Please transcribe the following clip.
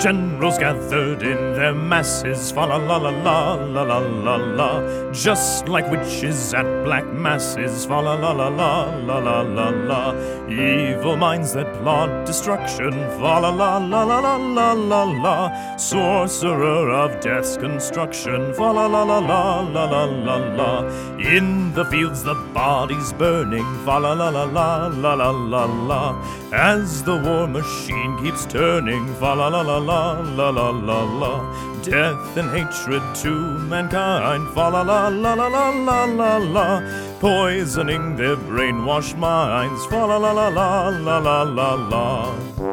Generals gathered in their masses, fa la la la la la la la la. Just like witches at black masses, fa la la la la la la la. Evil minds that plot destruction, fa la la la la la la la la. Sorcerer of death's construction, fa la la la la la la la la. In the fields the bodies burning, fa la la la la la la la la. As the war machine keeps turning, fa la la la la la la la la. Death and hatred to mankind, fa la la la la la la la la. Poisoning their brainwashed minds, fa la la la la la la la la.